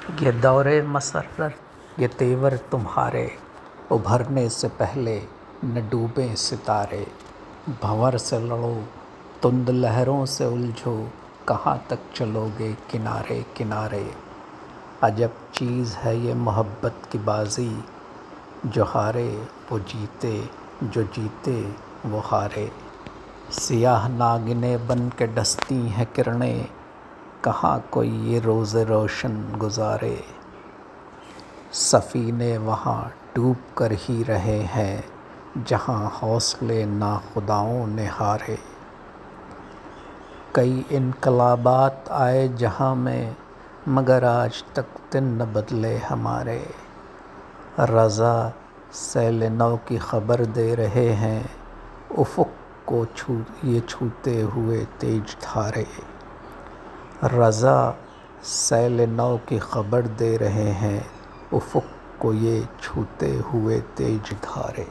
ये दौरे मसरत ये तेवर तुम्हारे उभरने से पहले न डूबे सितारे। भंवर से लड़ो, तुंद लहरों से उलझो, कहाँ तक चलोगे किनारे किनारे। अजब चीज़ है ये मोहब्बत की बाजी, जो हारे वो जीते, जो जीते वो हारे। सियाह नागिने बन के डसती हैं किरणें कहाँ कोई ये रोज़ रोशन गुजारे? सफ़ीने वहाँ डूब कर ही रहे हैं, जहाँ हौसले ना खुदाओं ने हारे कई इनकलाबात आए जहाँ में, मगर आज तक दिन न बदले हमारे। रज़ा सैल नौ की खबर दे रहे हैं, उफ़ुक को छू, ये छूते हुए तेज धारे। रज़ा सैल नौ की खबर दे रहे हैं, उफ़ुक को ये छूते हुए तेज धारे।